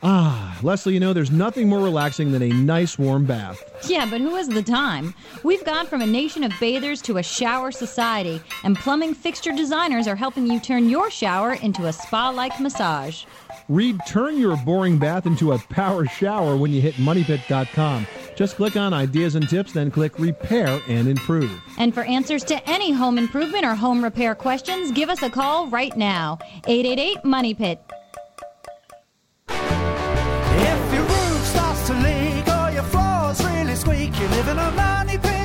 Ah, Leslie, you know, there's nothing more relaxing than a nice warm bath. Yeah, but who has the time? We've gone from a nation of bathers to a shower society, and plumbing fixture designers are helping you turn your shower into a spa like massage. Read Turn Your Boring Bath into a Power Shower when you hit MoneyPit.com. Just click on Ideas and Tips, then click Repair and Improve. And for answers to any home improvement or home repair questions, give us a call right now. 888 Money Pit. In a money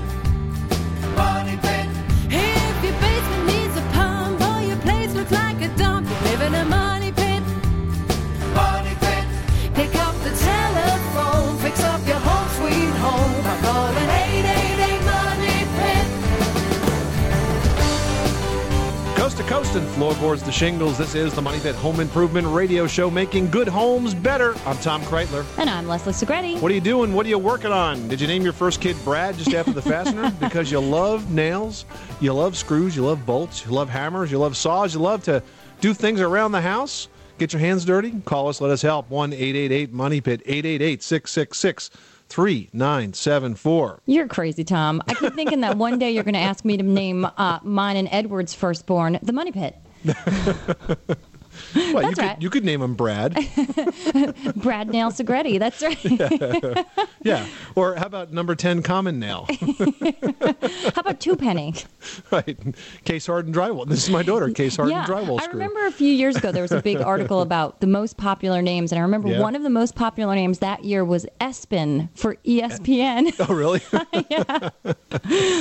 Pit. Coast to coast and floorboards to shingles, this is the Money Pit Home Improvement Radio Show, making good homes better. I'm Tom Kraeutler. And I'm Leslie Segrete. What are you doing? What are you working on? Did you name your first kid Brad just after the fastener? because you love nails, you love screws, you love bolts, you love hammers, you love saws, you love to do things around the house? Get your hands dirty? Call us, let us help. 1 888 Money Pit, 888 666 3974. You're crazy, Tom. I keep thinking that one day you're going to ask me to name uh, mine and Edward's firstborn the Money Pit. Well, you, That's could, right. you could name him Brad. Brad Nail Segrete. That's right. yeah. yeah. Or how about number 10 Common Nail? How about Two Penny? right. Case Hardened Drywall. This is my daughter, Case Hardened yeah, Drywall I remember a few years ago there was a big article about the most popular names, and I remember Yeah. one of the most popular names that year was Espin for ESPN. Oh, really? Yeah.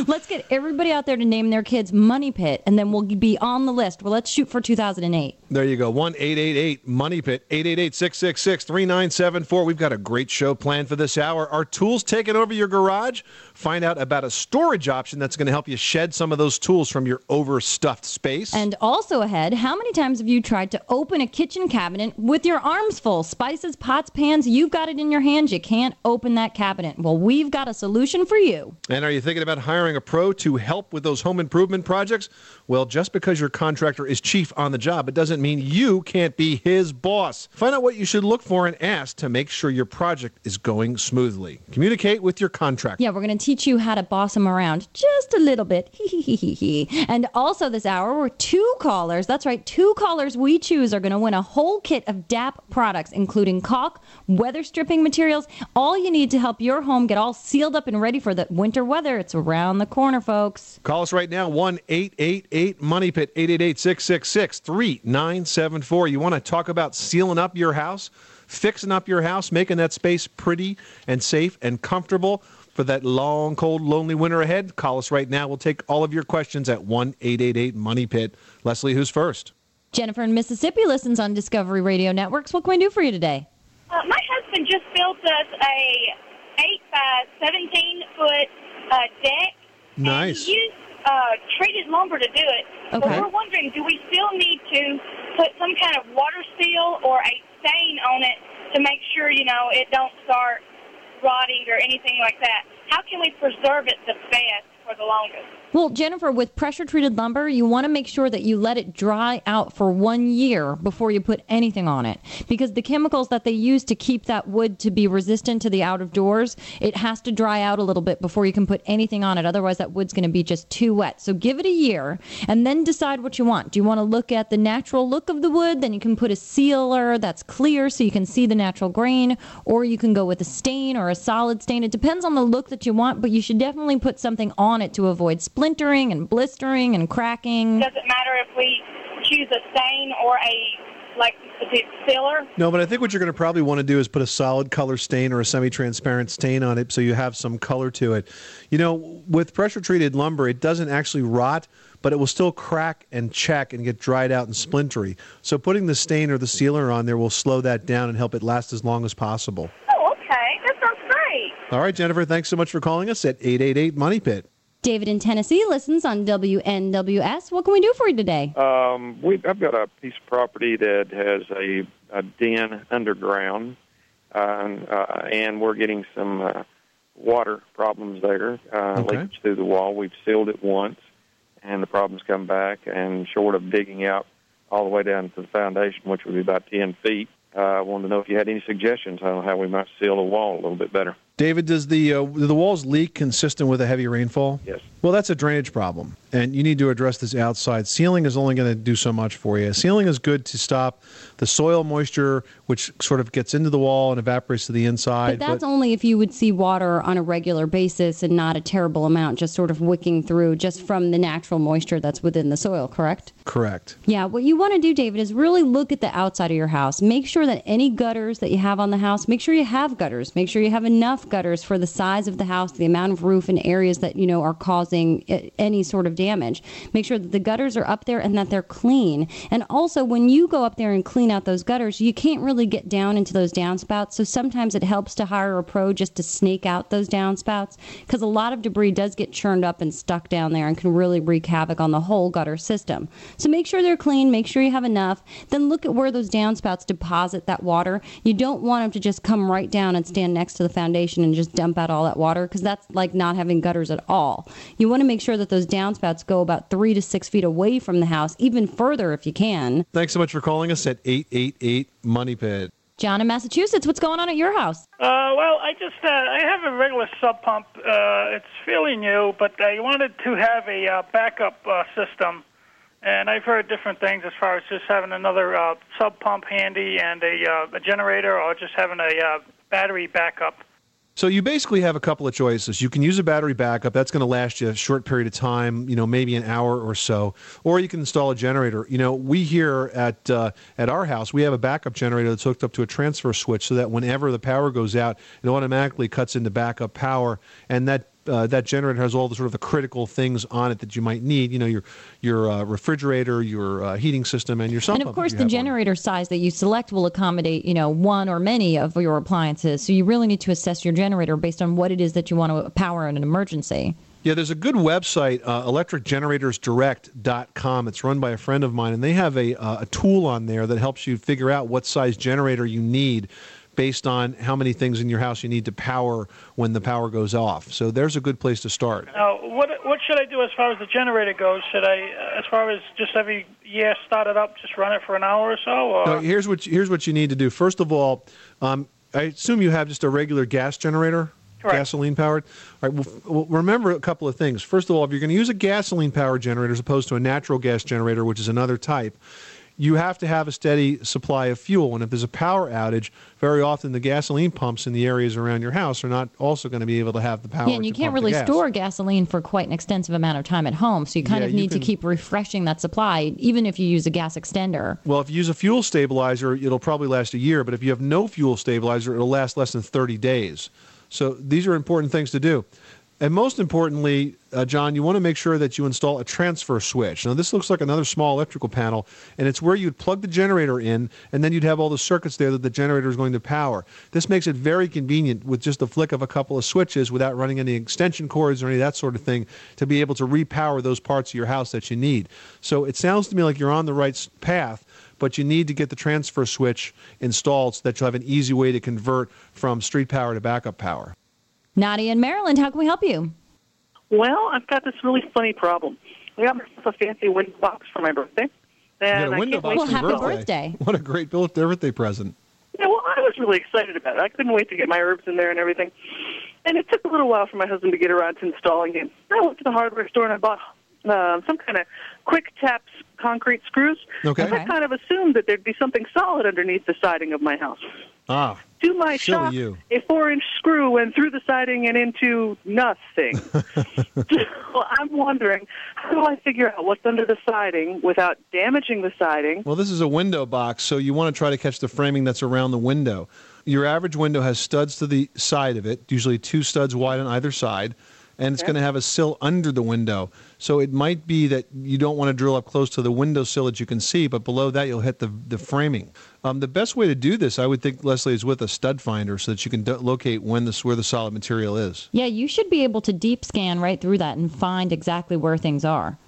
Let's get everybody out there to name their kids Money Pit, and then we'll be on the list. Well, let's shoot for 2008. There you go. 1 888 Money Pit, 888 666 3974. We've got a great show planned for this hour. Are tools taking over your garage? Find out about a storage option that's going to help you shed some of those tools from your overstuffed space. And also ahead, how many times have you tried to open a kitchen cabinet with your arms full? Spices, pots, pans, you've got it in your hands. You can't open that cabinet. Well, we've got a solution for you. And are you thinking about hiring a pro to help with those home improvement projects? Well, just because your contractor is chief on the job, it doesn't mean you can't be his boss. Find out what you should look for and ask to make sure your project is going smoothly. Communicate with your contractor. Yeah, we're going to teach you how to boss him around just a little bit. Hee hee hee hee hee. And also this hour, we're two callers. That's right, two callers we choose are going to win a whole kit of DAP products, including caulk, weather stripping materials, all you need to help your home get all sealed up and ready for the winter weather. It's around the corner, folks. Call us right now, 1 888 Money Pit, 888 666 3974. You want to talk about sealing up your house, fixing up your house, making that space pretty and safe and comfortable for that long, cold, lonely winter ahead? Call us right now. We'll take all of your questions at 1 888 Money Pit. Leslie, who's first? Jennifer in Mississippi listens on Discovery Radio Networks. What can we do for you today? Uh, my husband just built us a eight by seventeen foot uh, deck. Nice. And he used uh, treated lumber to do it. But we're wondering, do we still need to put some kind of water seal or a stain on it to make sure you know it don't start rotting or anything like that? How can we preserve it the best for the longest? Well, Jennifer, with pressure treated lumber, you want to make sure that you let it dry out for one year before you put anything on it. Because the chemicals that they use to keep that wood to be resistant to the out of doors, it has to dry out a little bit before you can put anything on it. Otherwise, that wood's going to be just too wet. So give it a year and then decide what you want. Do you want to look at the natural look of the wood? Then you can put a sealer that's clear so you can see the natural grain, or you can go with a stain or a solid stain. It depends on the look that you want, but you should definitely put something on it to avoid splintering and blistering and cracking. Does it matter if we choose a stain or a like the sealer? No, but I think what you're going to probably want to do is put a solid color stain or a semi-transparent stain on it so you have some color to it. You know, with pressure treated lumber, it doesn't actually rot, but it will still crack and check and get dried out and splintery. So putting the stain or the sealer on there will slow that down and help it last as long as possible. Oh, okay. That sounds great. All right, Jennifer, thanks so much for calling us at 888 Money Pit. David in Tennessee listens on WNWS. What can we do for you today? Um, we, I've got a piece of property that has a, a den underground, uh, uh, and we're getting some uh, water problems there, uh, Okay. leakage through the wall. We've sealed it once, and the problems come back. And short of digging out all the way down to the foundation, which would be about 10 feet, uh, I wanted to know if you had any suggestions on how we might seal the wall a little bit better. David, does the uh, do the walls leak consistent with a heavy rainfall? Yes. Well, that's a drainage problem, and you need to address this outside. Sealing is only going to do so much for you. Sealing is good to stop the soil moisture, which sort of gets into the wall and evaporates to the inside. But that's only if you would see water on a regular basis and not a terrible amount, just sort of wicking through just from the natural moisture that's within the soil, correct? correct. Yeah, what you want to do, David, is really look at the outside of your house. Make sure that any gutters that you have on the house, make sure you have gutters. Make sure you have enough gutters for the size of the house, the amount of roof and areas that, you know, are causing any sort of damage. Make sure that the gutters are up there and that they're clean. And also, when you go up there and clean out those gutters, you can't really get down into those downspouts. So sometimes it helps to hire a pro just to snake out those downspouts because a lot of debris does get churned up and stuck down there and can really wreak havoc on the whole gutter system. So make sure they're clean, make sure you have enough. Then look at where those downspouts deposit that water. You don't want them to just come right down and stand next to the foundation and just dump out all that water because that's like not having gutters at all. You want to make sure that those downspouts go about three to six feet away from the house, even further if you can. Thanks so much for calling us at 888 Money Pit. John in Massachusetts, what's going on at your house? Uh, well, I just uh, I have a regular sump pump. Uh, it's fairly new, but I wanted to have a uh, backup uh, system, and I've heard different things as far as just having another uh, sump pump handy and a, uh, a generator, or just having a uh, battery backup. So you basically have a couple of choices. You can use a battery backup. That's going to last you a short period of time, you know, maybe an hour or so. Or you can install a generator. You know, we here at uh, at our house, we have a backup generator that's hooked up to a transfer switch, so that whenever the power goes out, it automatically cuts into backup power, and that. Uh, that generator has all the sort of the critical things on it that you might need. You know, your your uh, refrigerator, your uh, heating system, and your sump and of course, the have one. generator size that you select will accommodate, you know, one or many of your appliances. So you really need to assess your generator based on what it is that you want to power in an emergency. Yeah, there's a good website, uh, electricgeneratorsdirect.com. It's run by a friend of mine, and they have a, uh, a tool on there that helps you figure out what size generator you need based on how many things in your house you need to power when the power goes off. So there's a good place to start. Now, what what should I do as far as the generator goes? Should I, uh, as far as just every year start it up, just run it for an hour or so? Or? No, here's what here's what you need to do. First of all, um, I assume you have just a regular gas generator, Correct. gasoline powered. All right. Well, remember a couple of things. First of all, if you're going to use a gasoline powered generator as opposed to a natural gas generator, which is another type, you have to have a steady supply of fuel. And if there's a power outage, very often the gasoline pumps in the areas around your house are not also going to be able to have the power. yeah, and you can't really gas. store gasoline for quite an extensive amount of time at home. So you kind Yeah, of need can- to keep refreshing that supply, even if you use a gas extender. Well, if you use a fuel stabilizer, it'll probably last a year. But if you have no fuel stabilizer, it'll last less than 30 days. So these are important things to do. And most importantly, uh, John, you want to make sure that you install a transfer switch. Now, this looks like another small electrical panel, and it's where you'd plug the generator in, and then you'd have all the circuits there that the generator is going to power. This makes it very convenient with just the flick of a couple of switches without running any extension cords or any of that sort of thing to be able to repower those parts of your house that you need. So it sounds to me like you're on the right path but you need to get the transfer switch installed so that you'll have an easy way to convert from street power to backup power. Nadia in Maryland, how can we help you? Well, I've got this really funny problem. I got myself a fancy window box for my birthday. And got a I window can't box wait Well, for happy your birthday. What a great birthday present. Yeah, well, I was really excited about it. I couldn't wait to get my herbs in there and everything. And it took a little while for my husband to get around to installing it. I went to the hardware store and I bought uh, some kind of quick tap concrete screws. Okay. I kind of assumed that there'd be something solid underneath the siding of my house. Ah, To my shock, you. a four-inch screw went through the siding and into nothing. well, I'm wondering, how do I figure out what's under the siding without damaging the siding? Well, this is a window box, so you want to try to catch the framing that's around the window. Your average window has studs to the side of it, usually two studs wide on either side, and it's Okay. going to have a sill under the window. So it might be that you don't want to drill up close to the window sill that you can see, but below that you'll hit the, the framing. Um, the best way to do this, I would think, Leslie, is with a stud finder so that you can do- locate when this where the solid material is. Yeah, you should be able to deep scan right through that and find exactly where things are.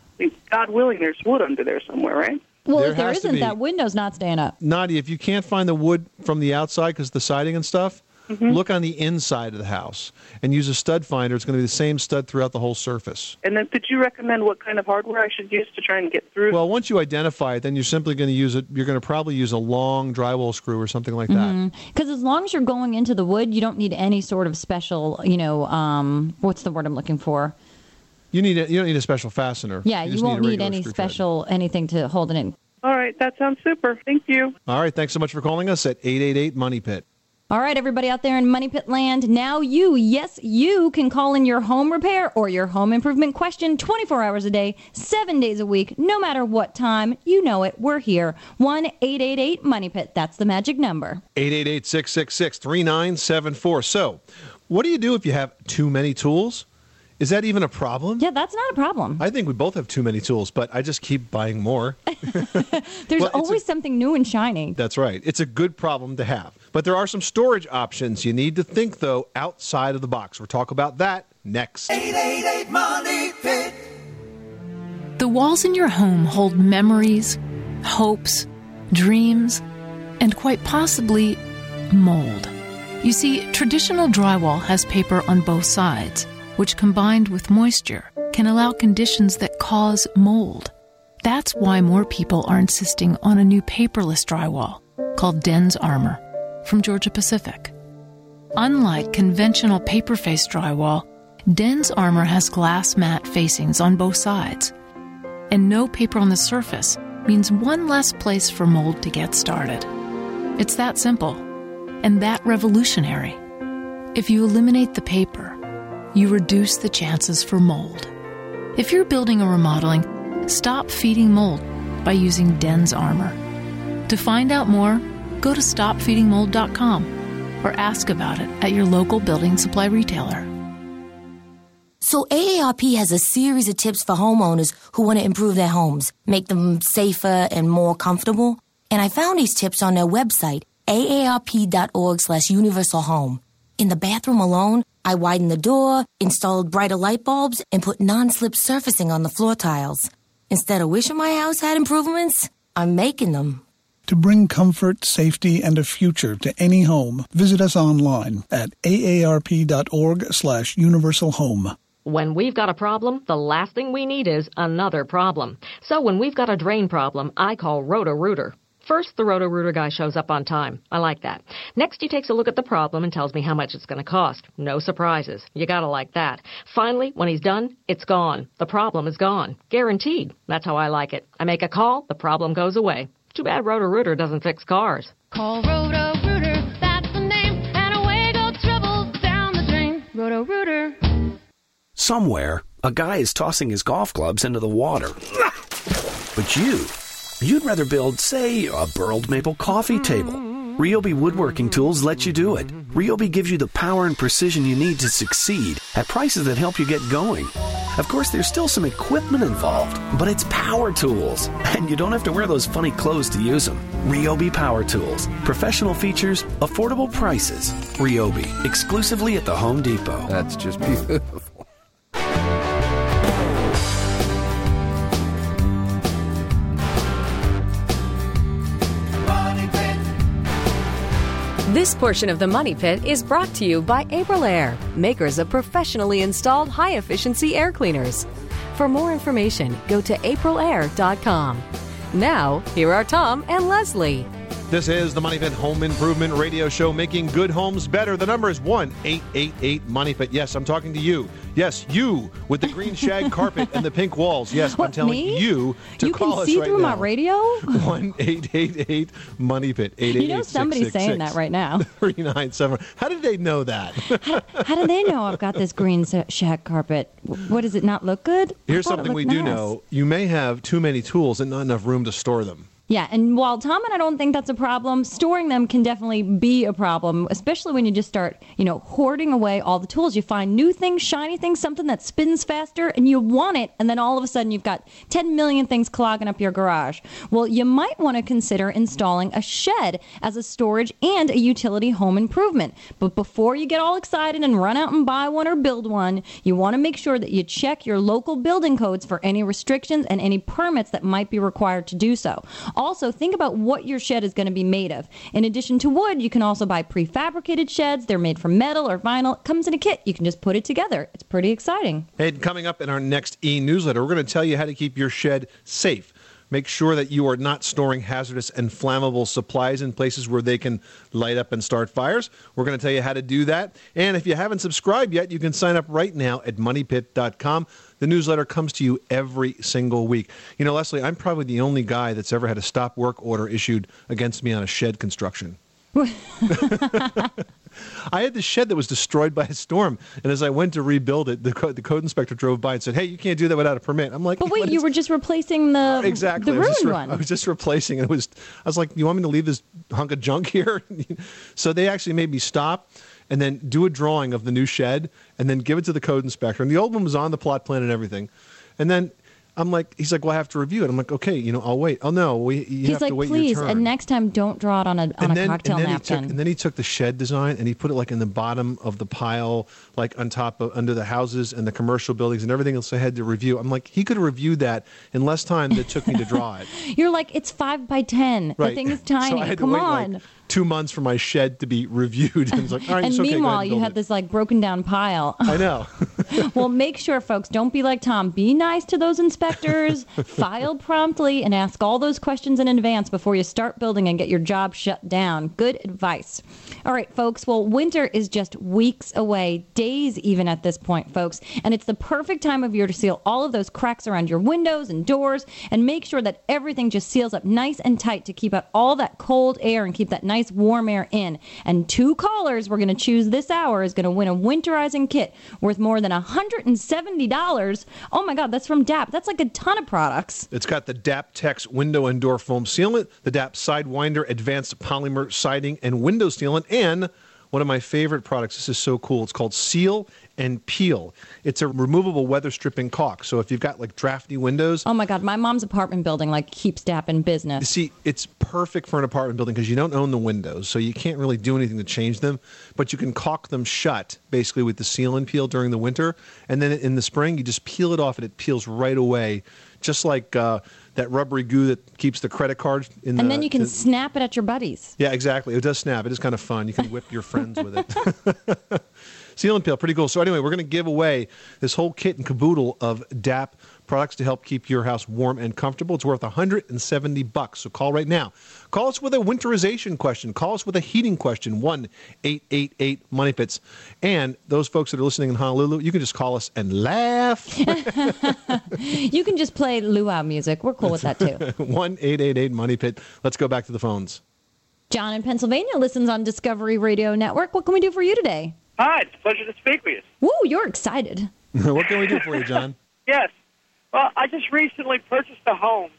God willing, there's wood under there somewhere, right? Well, There if there has to isn't, be. that window's not staying up. Nadia, if you can't find the wood from the outside because the siding and stuff, look on the inside of the house and use a stud finder. It's going to be the same stud throughout the whole surface. And then, could you recommend what kind of hardware I should use to try and get through? Well, once you identify it, then you're simply going to use it. You're going to probably use a long drywall screw or something like that. Because as long as you're going into the wood, you don't need any sort of special, you know, um, what's the word I'm looking for? You need a, you don't need a special fastener. Yeah, you, just won't a need, any screw thread. special anything to hold it in. All right, that sounds super. Thank you. All right, thanks so much for calling us at 888 Money Pit. All right, everybody out there in Money Pit Land, now you, yes, you can call in your home repair or your home improvement question 24 hours a day, seven days a week, no matter what time. You know it. We're here. 1 888 Money Pit. That's the magic number. 888 666 3974. So, what do you do if you have too many tools? Is that even a problem? Yeah, that's not a problem. I think we both have too many tools, but I just keep buying more. There's Well, always something new and shiny. That's right. It's a good problem to have. But there are some storage options. You need to think, though, outside of the box. We'll talk about that next. 888 Money Pit. The walls in your home hold memories, hopes, dreams, and quite possibly mold. You see, traditional drywall has paper on both sides, which combined with moisture can allow conditions that cause mold. That's why more people are insisting on a new paperless drywall called DensArmor from Georgia Pacific. Unlike conventional paper faced drywall, DensArmor has glass mat facings on both sides and no paper on the surface means one less place for mold to get started. It's that simple and that revolutionary. If you eliminate the paper, you reduce the chances for mold. If you're building or remodeling, stop feeding mold by using DensArmor. To find out more, go to stopfeedingmold.com or ask about it at your local building supply retailer. So AARP has a series of tips for homeowners who want to improve their homes, make them safer and more comfortable. And I found these tips on their website, aarp.org slash universal home. In the bathroom alone, I widened the door, installed brighter light bulbs, and put non-slip surfacing on the floor tiles. Instead of wishing my house had improvements, I'm making them. To bring comfort, safety, and a future to any home, visit us online at aarp.org slash universal home. When we've got a problem, the last thing we need is another problem. So when we've got a drain problem, I call Roto-Rooter. First, the Roto-Rooter guy shows up on time. I like that. Next, he takes a look at the problem and tells me how much it's going to cost. No surprises. You gotta like that. Finally, when he's done, it's gone. The problem is gone. Guaranteed. That's how I like it. I make a call, the problem goes away. Too bad Roto-Rooter doesn't fix cars. Call Roto Rooter, that's the name, and away go trouble down the drain. Roto Rooter. Somewhere, a guy is tossing his golf clubs into the water. But you, you'd rather build, say, a burled maple coffee table. Ryobi Woodworking Tools let you do it. Ryobi gives you the power and precision you need to succeed at prices that help you get going. Of course, there's still some equipment involved, but it's power tools, and you don't have to wear those funny clothes to use them. Ryobi Power Tools. Professional features, affordable prices. Ryobi, exclusively at the Home Depot. That's just beautiful. This portion of the Money Pit is brought to you by Aprilaire, makers of professionally installed high efficiency air cleaners. For more information, go to aprilaire.com. Now, here are Tom and Leslie. This is the Money Pit Home Improvement Radio Show, making good homes better. The number is 1 888 Money Pit. Yes, I'm talking to you. Yes, you with the green shag carpet and the pink walls. Yes, I'm telling me? you to you call can us see right through now. my radio? 1 888 Money Pit. You know somebody's saying that right now. 397. How did they know that? How do they know I've got this green shag carpet? What does it not look good? Here's something we looked do know. You may have too many tools and not enough room to store them. Yeah, and while Tom and I don't think that's a problem, storing them can definitely be a problem, especially when you just start, you know, hoarding away all the tools. You find new things, shiny things, something that spins faster, and you want it, and then all of a sudden you've got 10 million things clogging up your garage. Well, you might want to consider installing a shed as a storage and a utility home improvement. But before you get all excited and run out and buy one or build one, you want to make sure that you check your local building codes for any restrictions and any permits that might be required to do so. Also, think about what your shed is going to be made of. In addition to wood, you can also buy prefabricated sheds. They're made from metal or vinyl. It comes in a kit. You can just put it together. It's pretty exciting. And coming up in our next e newsletter, we're going to tell you how to keep your shed safe. Make sure that you are not storing hazardous and flammable supplies in places where they can light up and start fires. We're going to tell you how to do that. And if you haven't subscribed yet, you can sign up right now at moneypit.com. The newsletter comes to you every single week. You know, Leslie, I'm probably the only guy that's ever had a stop work order issued against me on a shed construction. I had this shed that was destroyed by a storm, and as I went to rebuild it, the, co- the code inspector drove by and said, "Hey, you can't do that without a permit." I'm like, But wait, you were just replacing the exactly the I was, just ruined re- I was just replacing, and it was. I was like, "You want me to leave this hunk of junk here?" so they actually made me stop and then do a drawing of the new shed, and then give it to the code inspector. And the old one was on the plot plan and everything, and then. I'm like, he's like, well, I have to review it. I'm like, okay, you know, I'll wait. Oh no, we, you He's have like, to wait please, your turn. and next time don't draw it on a on and a then, cocktail and then napkin. He took, and then he took the shed design and he put it like in the bottom of the pile, like on top of under the houses and the commercial buildings and everything else I had to review. I'm like, he could have reviewed that in less time than it took me to draw it. You're like, it's five by ten. Right. The thing is So tiny. To Come on. Like, two months for my shed to be reviewed. And it's like, all right, and it's okay. meanwhile, and you had it. this like broken down pile. I know. well, make sure, folks, don't be like Tom. Be nice to those inspectors. file promptly and ask all those questions in advance before you start building and get your job shut down. Good advice. All right, folks. Well, winter is just weeks away, days even at this point, folks. And it's the perfect time of year to seal all of those cracks around your windows and doors and make sure that everything just seals up nice and tight to keep out all that cold air and keep that nice warm air in. And two callers we're going to choose this hour is going to win a winterizing kit worth more than $170. Oh my God, that's from DAP. That's like a ton of products. It's got the DAPtex window and door foam sealant, the DAP Sidewinder advanced polymer siding and window sealant, and one of my favorite products. This is so cool. It's called Seal and Peel. It's a removable weather stripping caulk. So if you've got like drafty windows, Oh my God, my mom's apartment building like keeps DAP in you business. see, it's perfect for an apartment building because you don't own the windows, so you can't really do anything to change them. But you can caulk them shut, basically with the seal and peel during the winter, and then in the spring you just peel it off and it peels right away, just like uh, that rubbery goo that keeps the credit card in the. And then you can the- snap it at your buddies. yeah, exactly. It does snap. It is kind of fun. You can whip your friends with it. Seal and peel, pretty cool. So anyway, we're going to give away this whole kit and caboodle of DAP products to help keep your house warm and comfortable. It's worth 170 bucks. So call right now. Call us with a winterization question. Call us with a heating question. One eight eight eight Money Pits. And those folks that are listening in Honolulu, you can just call us and laugh. you can just play luau music. We're cool with that too. One eight eight eight Money Pit. Let's go back to the phones. John in Pennsylvania listens on Discovery Radio Network. What can we do for you today? Hi, it's a pleasure to speak with you. Woo, you're excited. what can we do for you, John? Yes. Well, I just recently purchased a home,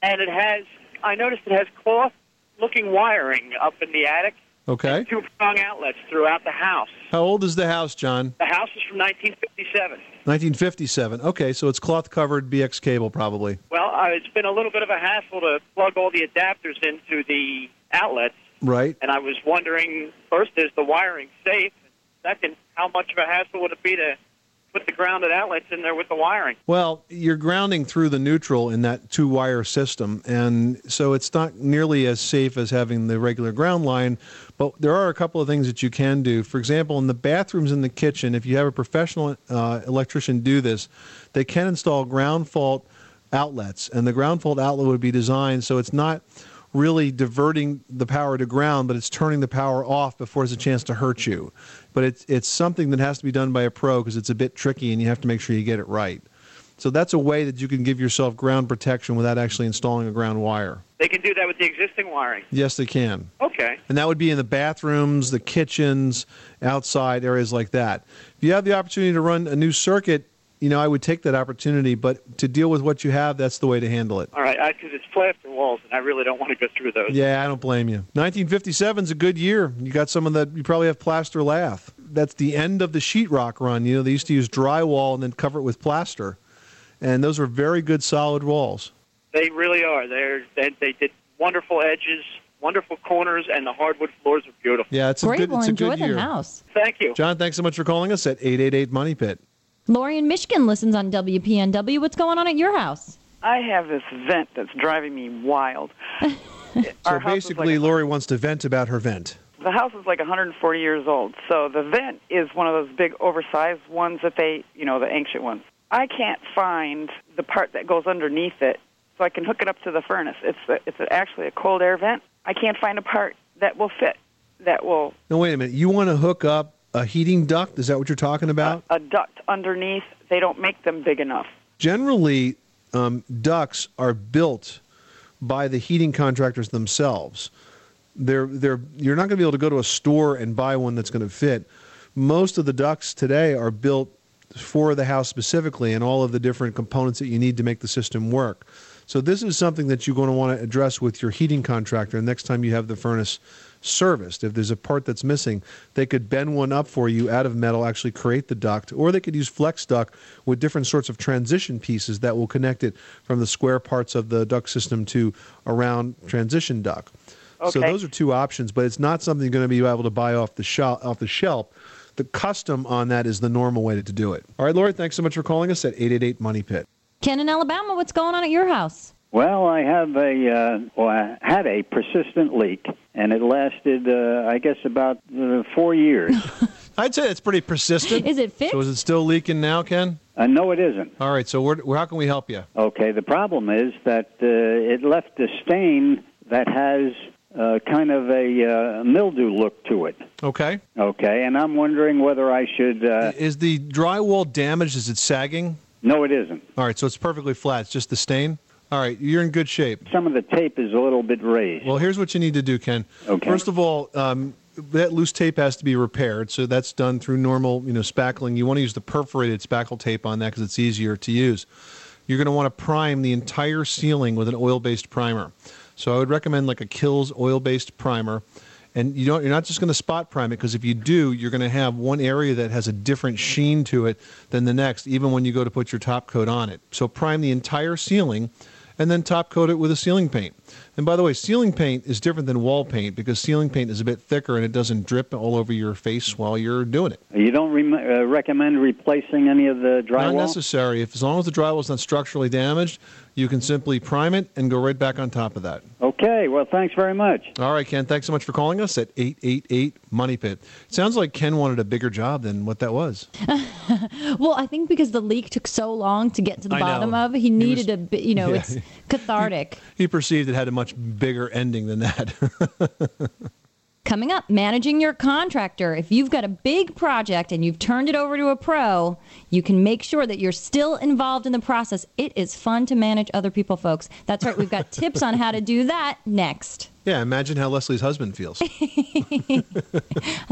and it has, I noticed it has cloth looking wiring up in the attic, Okay. two prong outlets throughout the house. How old is the house, John? The house is from 1957. 1957. Okay, so it's cloth covered BX cable, probably. Well, uh, it's been a little bit of a hassle to plug all the adapters into the outlets, Right. and I was wondering first, is the wiring safe? Second, how much of a hassle would it be to put the grounded outlets in there with the wiring? Well, you're grounding through the neutral in that two wire system, and so it's not nearly as safe as having the regular ground line. But there are a couple of things that you can do. For example, in the bathrooms in the kitchen, if you have a professional uh, electrician do this, they can install ground fault outlets, and the ground fault outlet would be designed so it's not really diverting the power to ground, but it's turning the power off before there's a chance to hurt you. But it's it's something that has to be done by a pro because it's a bit tricky and you have to make sure you get it right. So that's a way that you can give yourself ground protection without actually installing a ground wire. They can do that with the existing wiring. Yes, they can. Okay. And that would be in the bathrooms, the kitchens, outside areas like that. If you have the opportunity to run a new circuit, you know, I would take that opportunity, but to deal with what you have, that's the way to handle it. All right, because it's plaster walls, and I really don't want to go through those. Yeah, I don't blame you. 1957 is a good year. You got some of the, you probably have plaster lath. That's the end of the sheetrock run. You know, they used to use drywall and then cover it with plaster. And those were very good solid walls. They really are. They're, they they did wonderful edges, wonderful corners, and the hardwood floors are beautiful. Yeah, it's a Great. good, Well, it's a enjoy good the year. house. Thank you. John, thanks so much for calling us at 888 Money Pit. Lori in Michigan listens on WPNW. What's going on at your house? I have this vent that's driving me wild. So basically, Lori wants to vent about her vent. The house is like 140 years old, so the vent is one of those big, oversized ones that they, you know, the ancient ones. I can't find the part that goes underneath it, so I can hook it up to the furnace. It's a, it's a, actually a cold air vent. I can't find a part that will fit, that will No, wait a minute. You want to hook up a heating duct? Is that what you're talking about? a duct underneath. They don't make them big enough. Generally, um, ducts are built by the heating contractors themselves. They're, they're, you're not going to be able to go to a store and buy one that's going to fit. Most of the ducts today are built for the house specifically and all of the different components that you need to make the system work. So this is something that you're going to want to address with your heating contractor next time you have the furnace serviced. If there's a part that's missing, they could bend one up for you out of metal, actually create the duct, or they could use flex duct with different sorts of transition pieces that will connect it from the square parts of the duct system to a round transition duct. Okay. So those are two options, but it's not something you're going to be able to buy off the shelf. Off the shelf. The custom on that is the normal way to do it. All right, Lori, thanks so much for calling us at 888 Money Pit. Ken in Alabama, what's going on at your house? Well, I have a uh, well, I had a persistent leak, and it lasted, uh, I guess, about uh, four years. I'd say it's pretty persistent. Is it fixed? So is it still leaking now, Ken? Uh, no, it isn't. All right, so where, where, how can we help you? Okay, the problem is that uh, it left a stain that has uh, kind of a uh, mildew look to it. Okay. Okay, and I'm wondering whether I should. Uh, Is the drywall damaged? Is it sagging? no, it isn't. All right, so it's perfectly flat. It's just the stain? All right, you're in good shape. Some of the tape is a little bit raised. Well, here's what you need to do, Ken. Okay. First of all, um, that loose tape has to be repaired, so that's done through normal, you know, spackling. You want to use the perforated spackle tape on that because it's easier to use. You're going to want to prime the entire ceiling with an oil-based primer. So I would recommend like a Kilz oil-based primer. And you don't, you're not just going to spot prime it because if you do, you're going to have one area that has a different sheen to it than the next, even when you go to put your top coat on it. So prime the entire ceiling and then top coat it with a ceiling paint. And by the way, ceiling paint is different than wall paint because ceiling paint is a bit thicker and it doesn't drip all over your face while you're doing it. You don't rem- uh, recommend replacing any of the drywall? Not necessary. If as long as the drywall is not structurally damaged, you can simply prime it and go right back on top of that. Okay, well, thanks very much. All right, Ken. Thanks so much for calling us at 888 Money Pit. Sounds like Ken wanted a bigger job than what that was. well, I think because the leak took so long to get to the I know. bottom of, he He needed was- a bit, you know, Yeah. it's cathartic. He perceived it had a much bigger ending than that. Coming up, managing your contractor. If you've got a big project and you've turned it over to a pro, you can make sure that you're still involved in the process. It is fun to manage other people, folks. That's right. We've got tips on how to do that next. yeah, imagine how Leslie's husband feels. I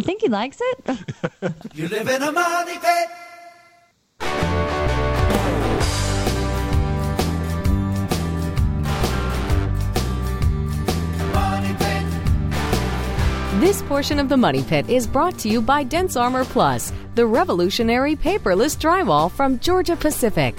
think he likes it. You live in a money pit. This portion of the Money Pit is brought to you by DensArmor Plus, the revolutionary paperless drywall from Georgia Pacific.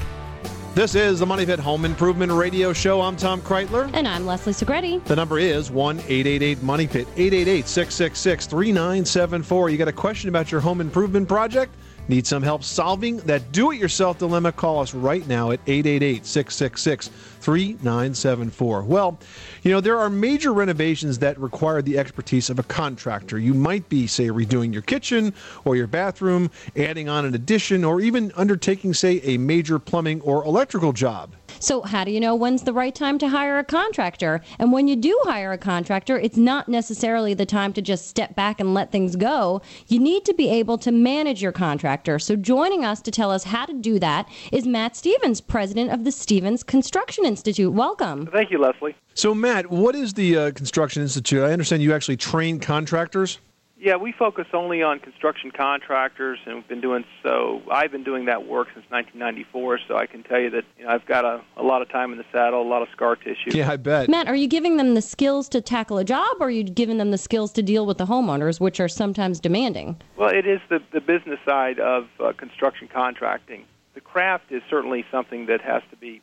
This is the Money Pit Home Improvement Radio Show. I'm Tom Kraeutler. And I'm Leslie Segrete. The number is 1 888 Money Pit, 888 666 3974. You got a question about your home improvement project? Need some help solving that do it yourself dilemma? Call us right now at 888 666 3974. Well, you know, there are major renovations that require the expertise of a contractor. You might be, say, redoing your kitchen or your bathroom, adding on an addition, or even undertaking, say, a major plumbing or electrical job. So, how do you know when's the right time to hire a contractor? And when you do hire a contractor, it's not necessarily the time to just step back and let things go. You need to be able to manage your contractor. So, joining us to tell us how to do that is Matt Stevens, president of the Stevens Construction Institute. Welcome. Thank you, Leslie. So, Matt, what is the uh, Construction Institute? I understand you actually train contractors. Yeah, we focus only on construction contractors, and we've been doing so. I've been doing that work since 1994, so I can tell you that you know, I've got a, a lot of time in the saddle, a lot of scar tissue. Yeah, I bet. Matt, are you giving them the skills to tackle a job, or are you giving them the skills to deal with the homeowners, which are sometimes demanding? Well, it is the, the business side of uh, construction contracting. The craft is certainly something that has to be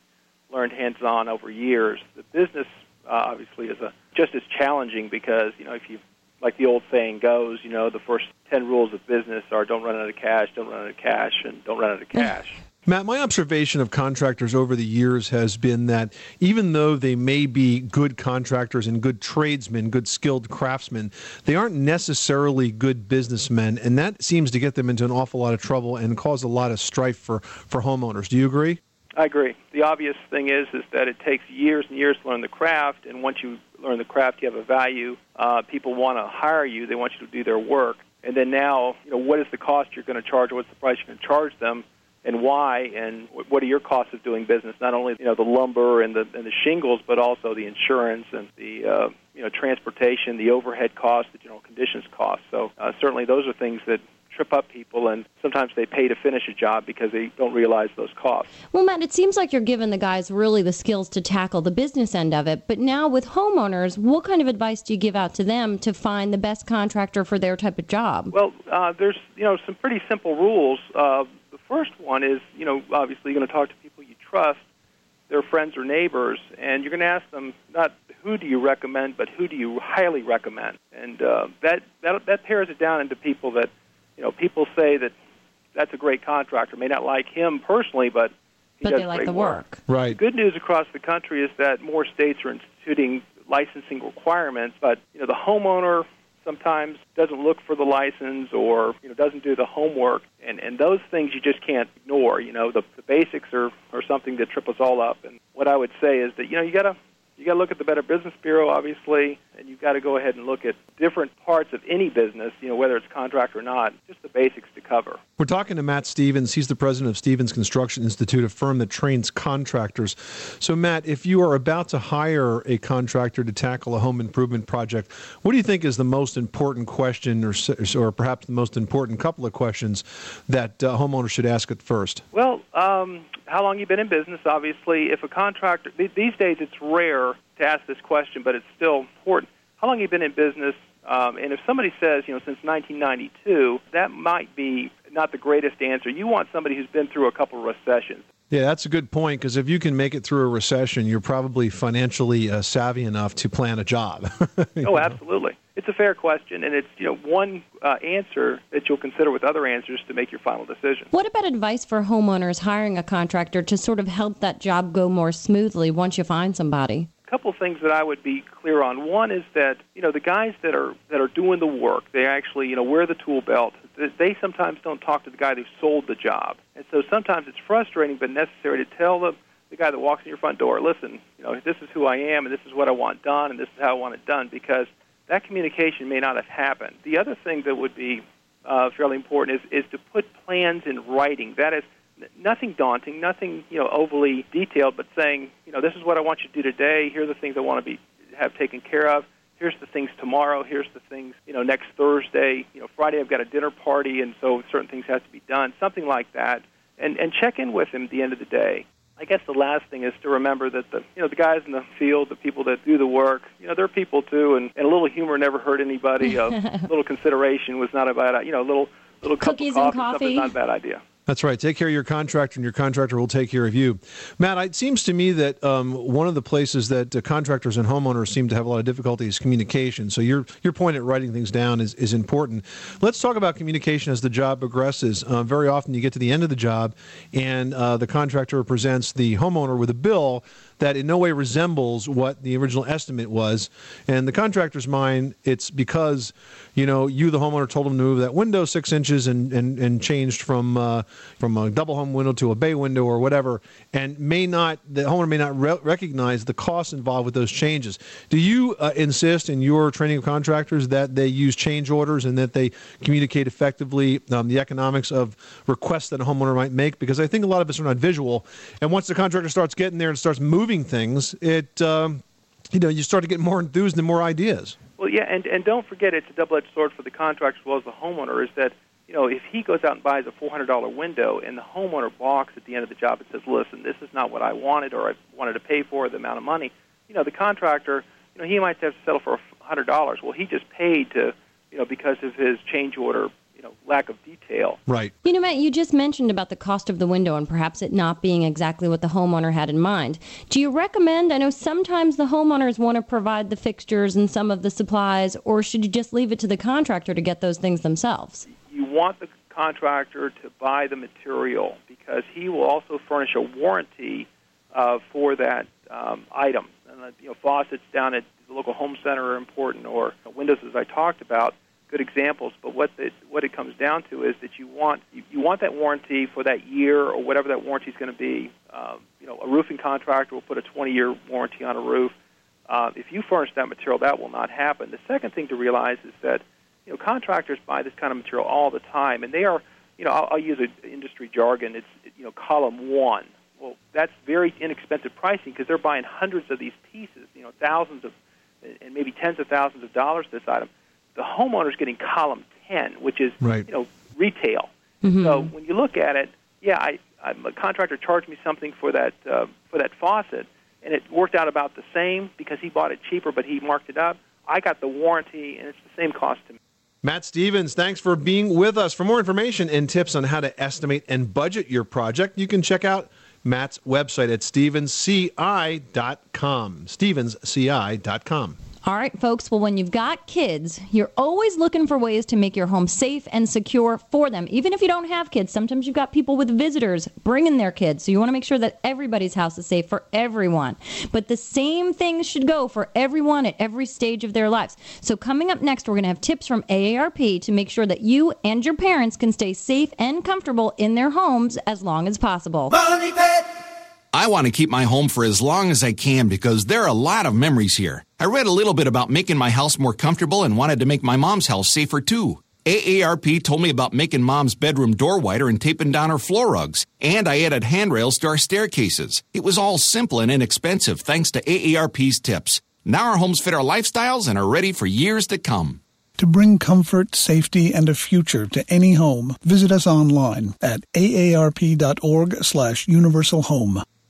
learned hands-on over years. The business uh, obviously is a, just as challenging because you know if you like the old saying goes, you know, the first 10 rules of business are don't run out of cash, don't run out of cash, and don't run out of cash. Matt, my observation of contractors over the years has been that even though they may be good contractors and good tradesmen, good skilled craftsmen, they aren't necessarily good businessmen, and that seems to get them into an awful lot of trouble and cause a lot of strife for, for homeowners. Do you agree? I agree. The obvious thing is is that it takes years and years to learn the craft, and once you learn the craft, you have a value. Uh, people want to hire you; they want you to do their work. And then now, you know, what is the cost you're going to charge? What's the price you're going to charge them? And why? And what are your costs of doing business? Not only you know the lumber and the and the shingles, but also the insurance and the uh, you know transportation, the overhead costs, the general conditions costs. So uh, certainly those are things that trip up people, and sometimes they pay to finish a job because they don't realize those costs. Well, Matt, it seems like you're giving the guys really the skills to tackle the business end of it. But now with homeowners, what kind of advice do you give out to them to find the best contractor for their type of job? Well, uh, there's you know some pretty simple rules. Uh, the first one is you know obviously you're going to talk to people you trust, their friends or neighbors, and you're going to ask them not who do you recommend, but who do you highly recommend, and uh, that that that pares it down into people that you know people say that that's a great contractor. May not like him personally, but he But does they like great the work. Right. The good news across the country is that more states are instituting licensing requirements, but you know the homeowner sometimes doesn't look for the license or you know doesn't do the homework, and and those things you just can't ignore. You know the, the basics are are something that trip us all up. And what I would say is that you know you gotta you got to look at the Better Business Bureau, obviously, and you've got to go ahead and look at different parts of any business, you know, whether it's contract or not, just the basics to cover. We're talking to Matt Stevens. He's the president of Stevens Construction Institute, a firm that trains contractors. So, Matt, if you are about to hire a contractor to tackle a home improvement project, what do you think is the most important question, or, or perhaps the most important couple of questions that uh, homeowners should ask at first? Well, um, how long you been in business? Obviously, if a contractor these days it's rare to ask this question, but it's still important. How long have you been in business? Um, and if somebody says, you know, since 1992, that might be not the greatest answer. You want somebody who's been through a couple of recessions. Yeah, that's a good point because if you can make it through a recession, you're probably financially uh, savvy enough to plan a job. Oh, absolutely. It's a fair question, and it's you know one uh, answer that you'll consider with other answers to make your final decision. What about advice for homeowners hiring a contractor to sort of help that job go more smoothly once you find somebody? Couple things that I would be clear on. One is that you know the guys that are that are doing the work, they actually you know wear the tool belt. They sometimes don't talk to the guy who sold the job, and so sometimes it's frustrating but necessary to tell the the guy that walks in your front door, listen, you know this is who I am, and this is what I want done, and this is how I want it done, because that communication may not have happened. The other thing that would be uh, fairly important is is to put plans in writing. That is nothing daunting, nothing you know overly detailed, but saying you know this is what I want you to do today. Here are the things I want to be have taken care of. Here's the things tomorrow. Here's the things you know next Thursday. You know Friday I've got a dinner party, and so certain things have to be done. Something like that, and and check in with him at the end of the day. I guess the last thing is to remember that the you know the guys in the field, the people that do the work, you know they're people too, and, and a little humor never hurt anybody. a little consideration was not a bad you know a little little cup Cookies of and coffee, stuff coffee. is not a bad idea. That's right. Take care of your contractor, and your contractor will take care of you. Matt, it seems to me that um, one of the places that uh, contractors and homeowners seem to have a lot of difficulty is communication. So your your point at writing things down is, is important. Let's talk about communication as the job progresses. Uh, very often, you get to the end of the job, and uh, the contractor presents the homeowner with a bill that in no way resembles what the original estimate was. And the contractor's mind, it's because you know you, the homeowner, told him to move that window six inches and and, and changed from uh, from a double hung window to a bay window or whatever, and may not the homeowner may not re- recognize the costs involved with those changes. Do you uh, insist in your training of contractors that they use change orders and that they communicate effectively um, the economics of requests that a homeowner might make? Because I think a lot of us are not visual, and once the contractor starts getting there and starts moving things, it um, you know you start to get more enthused and more ideas. Well, yeah, and and don't forget it's a double-edged sword for the contractor as well as the homeowner. Is that you know if he goes out and buys a four hundred dollar window and the homeowner balks at the end of the job and says, "Listen, this is not what I wanted or I wanted to pay for the amount of money," you know the contractor, you know he might have to settle for a hundred dollars. Well, he just paid to you know because of his change order, you know lack of detail. Right. You know, Matt, you just mentioned about the cost of the window and perhaps it not being exactly what the homeowner had in mind. Do you recommend? I know sometimes the homeowners want to provide the fixtures and some of the supplies, or should you just leave it to the contractor to get those things themselves? you want the contractor to buy the material because he will also furnish a warranty uh, for that um, item. And uh, you know, faucets down at the local home center are important, or windows, as I talked about, good examples. But what it, what it comes down to is that you want you, you want that warranty for that year or whatever that warranty is going to be. Um, you know, a roofing contractor will put a 20-year warranty on a roof. Uh, if you furnish that material, that will not happen. The second thing to realize is that you know, contractors buy this kind of material all the time, and they are, you know, I'll, I'll use a industry jargon. It's, you know, column one. Well, that's very inexpensive pricing because they're buying hundreds of these pieces, you know, thousands of, and maybe tens of thousands of dollars this item. The homeowner's getting column ten, which is, Right. you know, retail. Mm-hmm. So when you look at it, yeah, I, I'm a contractor charged me something for that uh, for that faucet, and it worked out about the same because he bought it cheaper, but he marked it up. I got the warranty, and it's the same cost to me. Matt Stevens, thanks for being with us. For more information and tips on how to estimate and budget your project, you can check out Matt's website at stevensci.com. Stevensci.com. All right, folks. Well, when you've got kids, you're always looking for ways to make your home safe and secure for them. Even if you don't have kids, sometimes you've got people with visitors bringing their kids. So you want to make sure that everybody's house is safe for everyone. But the same things should go for everyone at every stage of their lives. So coming up next, we're going to have tips from AARP to make sure that you and your parents can stay safe and comfortable in their homes as long as possible. I want to keep my home for as long as I can because there are a lot of memories here. I read a little bit about making my house more comfortable and wanted to make my mom's house safer too. AARP told me about making mom's bedroom door wider and taping down her floor rugs. And I added handrails to our staircases. It was all simple and inexpensive thanks to AARP's tips. Now our homes fit our lifestyles and are ready for years to come. To bring comfort, safety, and a future to any home, visit us online at aarp.org slash.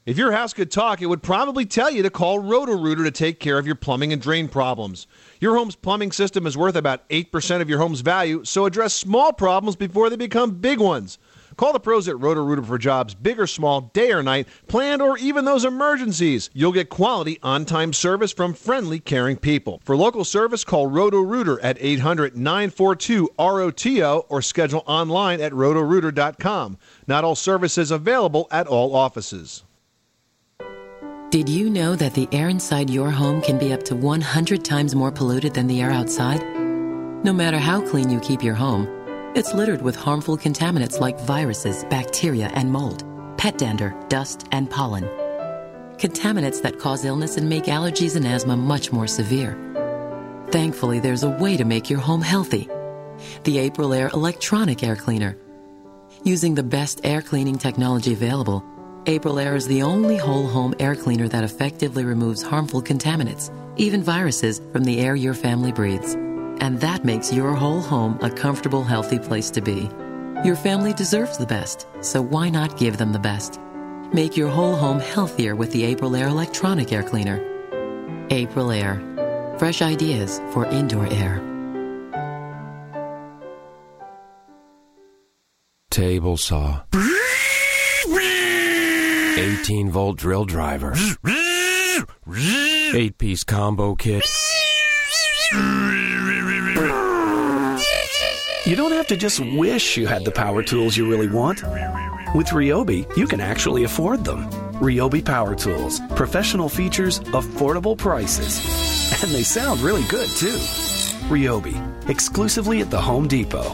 If your house could talk, it would probably tell you to call Roto-Rooter to take care of your plumbing and drain problems. Your home's plumbing system is worth about 8% of your home's value, so address small problems before they become big ones. Call the pros at Roto-Rooter for jobs, big or small, day or night, planned or even those emergencies. You'll get quality, on-time service from friendly, caring people. For local service, call Roto-Rooter at 800-942-ROTO or schedule online at rotorooter.com. Not all services available at all offices. Did you know that the air inside your home can be up to 100 times more polluted than the air outside? No matter how clean you keep your home, it's littered with harmful contaminants like viruses, bacteria, and mold, pet dander, dust, and pollen. Contaminants that cause illness and make allergies and asthma much more severe. Thankfully, there's a way to make your home healthy. The Aprilaire Electronic Air Cleaner. Using the best air cleaning technology available, Aprilaire is the only whole home air cleaner that effectively removes harmful contaminants, even viruses, from the air your family breathes. And that makes your whole home a comfortable, healthy place to be. Your family deserves the best, so why not give them the best? Make your whole home healthier with the Aprilaire Electronic Air Cleaner. Aprilaire. Fresh ideas for indoor air. Table saw. 18 volt drill driver. 8 piece combo kit. You don't have to just wish you had the power tools you really want. With Ryobi, you can actually afford them. Ryobi Power Tools. Professional features, affordable prices. And they sound really good, too. Ryobi, exclusively at the Home Depot.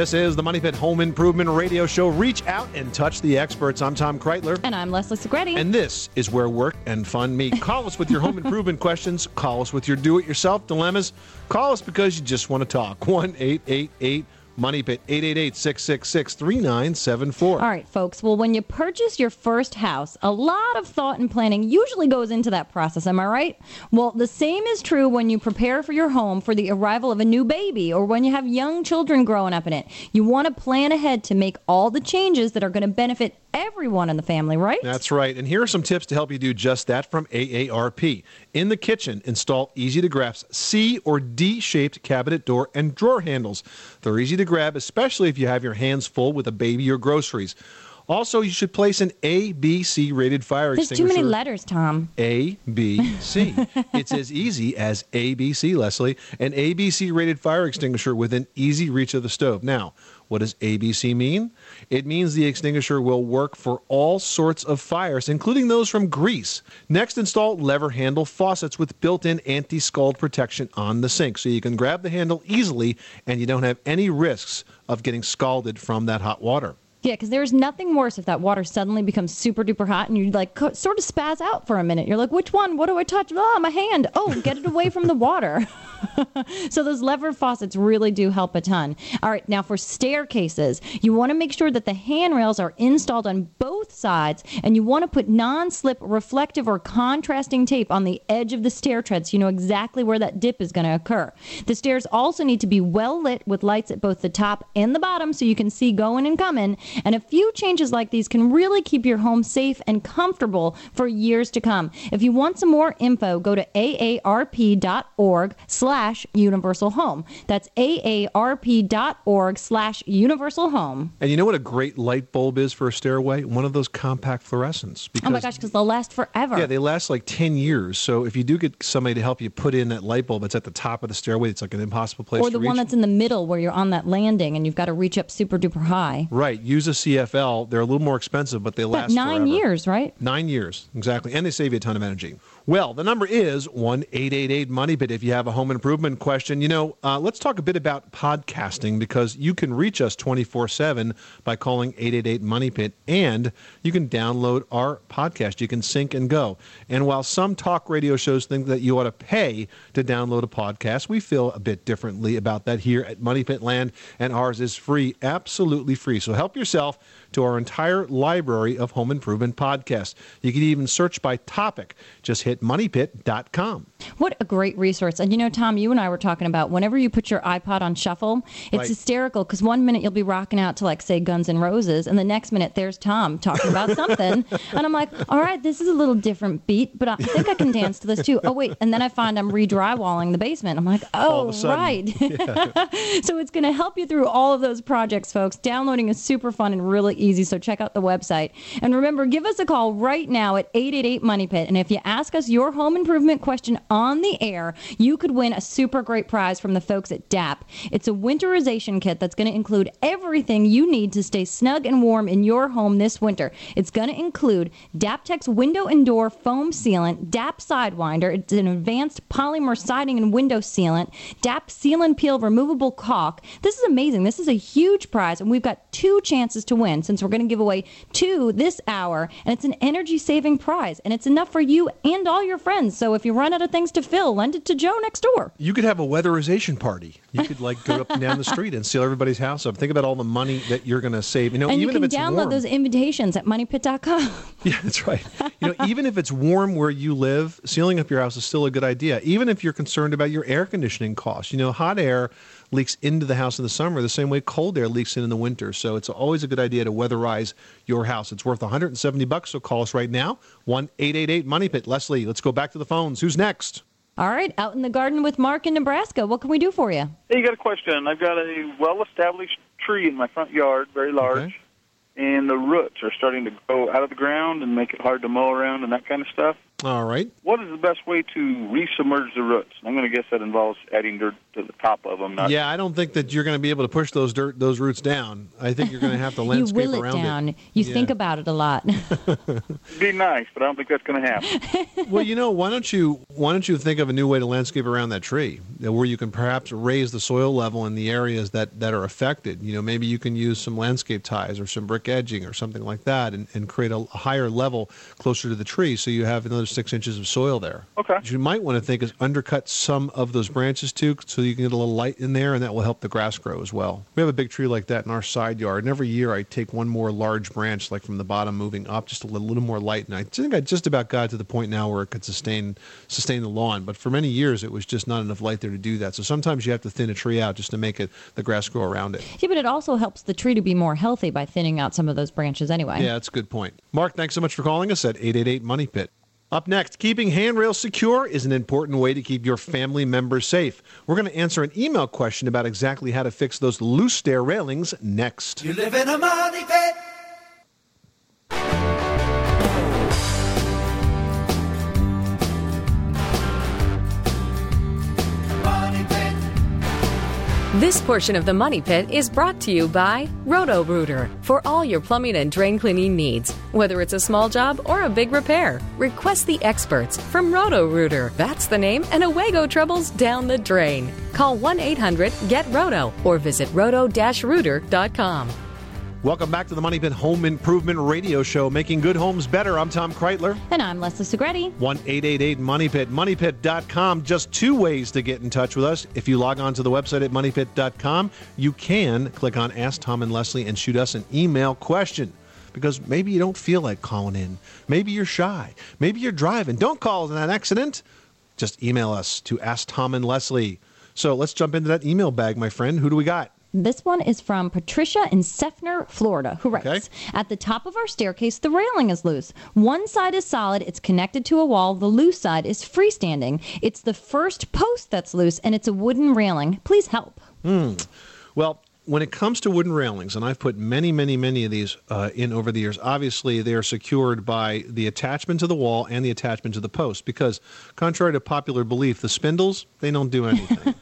This is the Money Pit Home Improvement Radio Show. Reach out and touch the experts. I'm Tom Kraeutler. And I'm Leslie Segrete. And this is where work and fun meet. Call us with your home improvement questions. Call us with your do it yourself dilemmas. Call us because you just want to talk. 1 888 Money Pit 888 666 3974. All right, folks. Well, when you purchase your first house, a lot of thought and planning usually goes into that process. Am I right? Well, the same is true when you prepare for your home for the arrival of a new baby or when you have young children growing up in it. You want to plan ahead to make all the changes that are going to benefit everyone in the family, right? That's right. And here are some tips to help you do just that from AARP. In the kitchen, install easy to grasp C or D shaped cabinet door and drawer handles. They're easy to grab, especially if you have your hands full with a baby or groceries. Also, you should place an A, B, C rated fire extinguisher. There's too many letters, Tom. A, B, C. it's as easy as A, B, C, Leslie. An ABC rated fire extinguisher within easy reach of the stove. Now, what does ABC mean? It means the extinguisher will work for all sorts of fires, including those from grease. Next, install lever handle faucets with built in anti scald protection on the sink so you can grab the handle easily and you don't have any risks of getting scalded from that hot water. Yeah, because there's nothing worse if that water suddenly becomes super duper hot and you like co- sort of spaz out for a minute. You're like, which one? What do I touch? Oh, my hand. Oh, get it away from the water. so those lever faucets really do help a ton. All right, now for staircases, you want to make sure that the handrails are installed on both sides, and you want to put non-slip reflective or contrasting tape on the edge of the stair tread so you know exactly where that dip is going to occur. The stairs also need to be well lit with lights at both the top and the bottom so you can see going and coming. And a few changes like these can really keep your home safe and comfortable for years to come. If you want some more info, go to aarp.org slash universal home. That's aarp.org slash universal home. And you know what a great light bulb is for a stairway? One of those compact fluorescents. Oh my gosh, because they'll last forever. Yeah, they last like 10 years. So if you do get somebody to help you put in that light bulb, it's at the top of the stairway. It's like an impossible place or to the one that's in the middle where you're on that landing and you've got to reach up super duper high. Right. Use a CFL. They're a little more expensive, but they But last nine forever. years, right? Nine years, exactly. And they save you a ton of energy. Well, the number is 1 888 Money Pit if you have a home improvement question. You know, uh, let's talk a bit about podcasting because you can reach us 24 7 by calling 888 Money Pit and you can download our podcast. You can sync and go. And while some talk radio shows think that you ought to pay to download a podcast, we feel a bit differently about that here at Money Pit Land, and ours is free, absolutely free. So help yourself to our entire library of home improvement podcasts. You can even search by topic. Just hit moneypit.com. What a great resource. And you know, Tom, you and I were talking about whenever you put your iPod on shuffle, it's Right. hysterical because one minute you'll be rocking out to, like, say, Guns N' Roses, and the next minute there's Tom talking about something. and I'm like, all right, this is a little different beat, but I think I can dance to this too. Oh, wait. And then I find I'm re drywalling the basement. I'm like, oh, sudden. right. so it's going to help you through all of those projects, folks. Downloading is super fun and really easy. So check out the website. And remember, give us a call right now at 888 Money Pit. And if you ask us your home improvement question on the air, you could win a super great prize from the folks at DAP. It's a winterization kit that's going to include everything you need to stay snug and warm in your home this winter. It's going to include DAPtex window and door foam sealant, DAP Sidewinder. It's an advanced polymer siding and window sealant, DAP Seal and Peel removable caulk. This is amazing. This is a huge prize, and we've got two chances to win since we're going to give away two this hour, and it's an energy saving prize, and it's enough for you and all your friends. So if you run out of things to fill, lend it to Joe next door. You could have a weatherization party. You could like go up and down the street and seal everybody's house up. Think about all the money that you're going to save. You know, and you can if it's download warm. those invitations at moneypit.com. Yeah, that's right. You know, even if it's warm where you live, sealing up your house is still a good idea. Even if you're concerned about your air conditioning costs. You know, hot air leaks into the house in the summer the same way cold air leaks in in the winter. So it's always a good idea to weatherize your house. It's worth 170 bucks, so call us right now. 1-888 Money Pit. Leslie, let's go back to the phones. Who's next? All right, out in the garden with Mark in Nebraska. What can we do for you? Hey, you got a question? I've got a well-established tree in my front yard, very large, and the roots are starting to grow out of the ground and make it hard to mow around and that kind of stuff. All right. What is the best way to re-submerge the roots? I'm going to guess that involves adding dirt to the top of them. Not Yeah, I don't think that you're going to be able to push those dirt those roots down. I think you're going to have to You landscape will it around down. it. You Yeah. think about it a lot. be nice, but I don't think that's going to happen. well, you know, why don't you why don't you think of a new way to landscape around that tree, uh, where you can perhaps raise the soil level in the areas that, that are affected. You know, maybe you can use some landscape ties or some brick edging or something like that, and, and create a higher level closer to the tree, so you have another six inches of soil there. Okay. What you might want to think is undercut some of those branches too, so you can get a little light in there, and that will help the grass grow as well. We have a big tree like that in our side yard, and every year I take one more large branch, like from the bottom moving up, just a little, little more light, and I think I just about got to the point now where it could sustain sustain the lawn. But for many years, it was just not enough light there to do that. So sometimes you have to thin a tree out just to make it the grass grow around it. yeah, but it also helps the tree to be more healthy by thinning out some of those branches anyway. Yeah, that's a good point. Mark, thanks so much for calling us at 888 Money Pit. Up next, keeping handrails secure is an important way to keep your family members safe. We're going to answer an email question about exactly how to fix those loose stair railings next. You live in a money pit. This portion of the Money Pit is brought to you by Roto Rooter for all your plumbing and drain cleaning needs. Whether it's a small job or a big repair, request the experts from Roto Rooter. That's the name, and away go troubles down the drain. Call 1 800 GET ROTO or visit roto rooter.com. Welcome back to the Money Pit Home Improvement Radio Show, making good homes better. I'm Tom Kraeutler. And I'm Leslie Segrete. 1 888 Money Pit, moneypit.com. Just two ways to get in touch with us. If you log on to the website at moneypit.com, you can click on Ask Tom and Leslie and shoot us an email question. Because maybe you don't feel like calling in. Maybe you're shy. Maybe you're driving. Don't call in an accident. Just email us to Ask Tom and Leslie. So let's jump into that email bag, my friend. Who do we got? This one is from Patricia in Seffner, Florida, who writes At the top of our staircase, the railing is loose. One side is solid, it's connected to a wall. The loose side is freestanding. It's the first post that's loose, and it's a wooden railing. Please help. Hmm. Well, when it comes to wooden railings, and I've put many, many, many of these uh, in over the years, obviously they are secured by the attachment to the wall and the attachment to the post because, contrary to popular belief, the spindles, they don't do anything.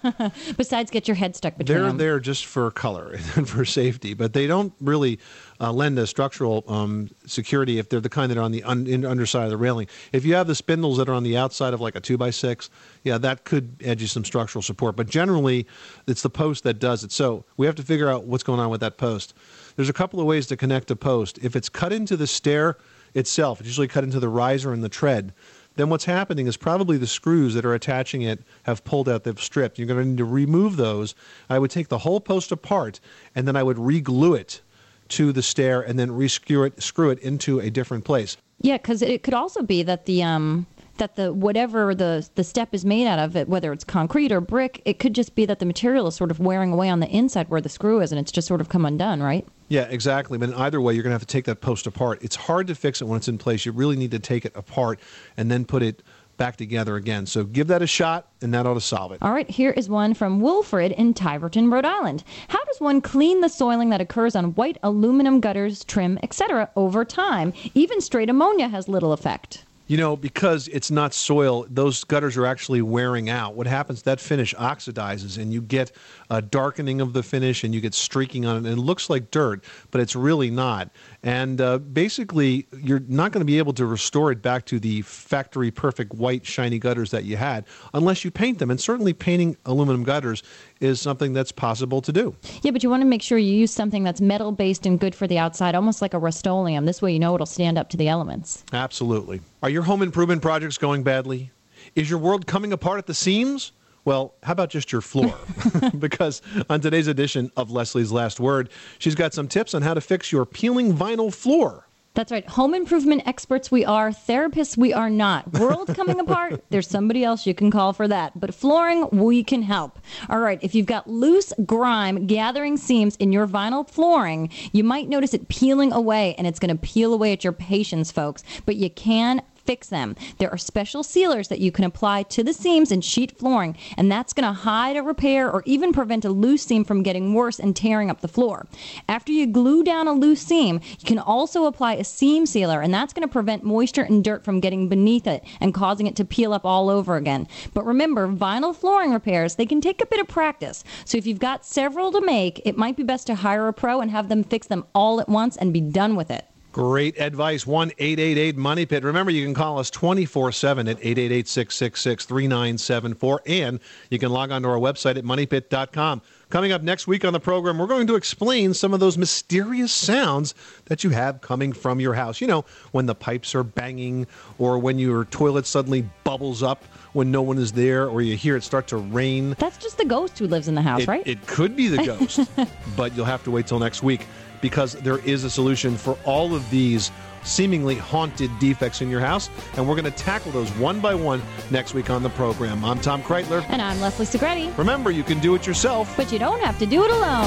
Besides, get your head stuck between They're them. there just for color and for safety, but they don't really uh, lend a structural um, security if they're the kind that are on the un- underside of the railing. If you have the spindles that are on the outside of like a two by six, yeah, that could add you some structural support. But generally, it's the post that does it. So we have to figure out what's going on with that post. There's a couple of ways to connect a post. If it's cut into the stair itself, it's usually cut into the riser and the tread then what's happening is probably the screws that are attaching it have pulled out, they've stripped. You're going to need to remove those. I would take the whole post apart, and then I would re-glue it to the stair, and then re-screw it, screw it into a different place. Yeah, because it could also be that the um that the whatever the the step is made out of it, whether it's concrete or brick, it could just be that the material is sort of wearing away on the inside where the screw is, and it's just sort of come undone, right? Yeah, exactly. But either way, you're going to have to take that post apart. It's hard to fix it when it's in place. You really need to take it apart and then put it back together again. So give that a shot, and that ought to solve it. All right, here is one from Wilfred in Tiverton, Rhode Island. How does one clean the soiling that occurs on white aluminum gutters, trim, etc. over time? Even straight ammonia has little effect. You know, because it's not soil, those gutters are actually wearing out. What happens, that finish oxidizes and you get a darkening of the finish and you get streaking on it. And it looks like dirt, but it's really not. And uh, basically, you're not going to be able to restore it back to the factory perfect white, shiny gutters that you had unless you paint them. And certainly, painting aluminum gutters is something that's possible to do. Yeah, but you want to make sure you use something that's metal based and good for the outside, almost like a Rust-Oleum. This way you know it'll stand up to the elements. Absolutely. Are your home improvement projects going badly? Is your world coming apart at the seams? Well, how about just your floor? because on today's edition of Leslie's Last Word, she's got some tips on how to fix your peeling vinyl floor. That's right. Home improvement experts we are, therapists we are not. World coming apart, there's somebody else you can call for that. But flooring, we can help. All right, if you've got loose grime gathering seams in your vinyl flooring, you might notice it peeling away, and it's going to peel away at your patience, folks. But you can fix them. There are special sealers that you can apply to the seams in sheet flooring, and that's going to hide a repair or even prevent a loose seam from getting worse and tearing up the floor. After you glue down a loose seam, you can also apply a seam sealer, and that's going to prevent moisture and dirt from getting beneath it and causing it to peel up all over again. But remember, vinyl flooring repairs, they can take a bit of practice. So if you've got several to make, it might be best to hire a pro and have them fix them all at once and be done with it. Great advice. 1 888 Money Pit. Remember, you can call us 24 7 at 888 666 3974. And you can log on to our website at moneypit.com. Coming up next week on the program, we're going to explain some of those mysterious sounds that you have coming from your house. You know, when the pipes are banging, or when your toilet suddenly bubbles up when no one is there, or you hear it start to rain. That's just the ghost who lives in the house, It, right? it could be the ghost, but you'll have to wait till next week because there is a solution for all of these seemingly haunted defects in your house, and we're going to tackle those one by one next week on the program. I'm Tom Kraeutler. And I'm Leslie Segrete. Remember, you can do it yourself. But you don't have to do it alone.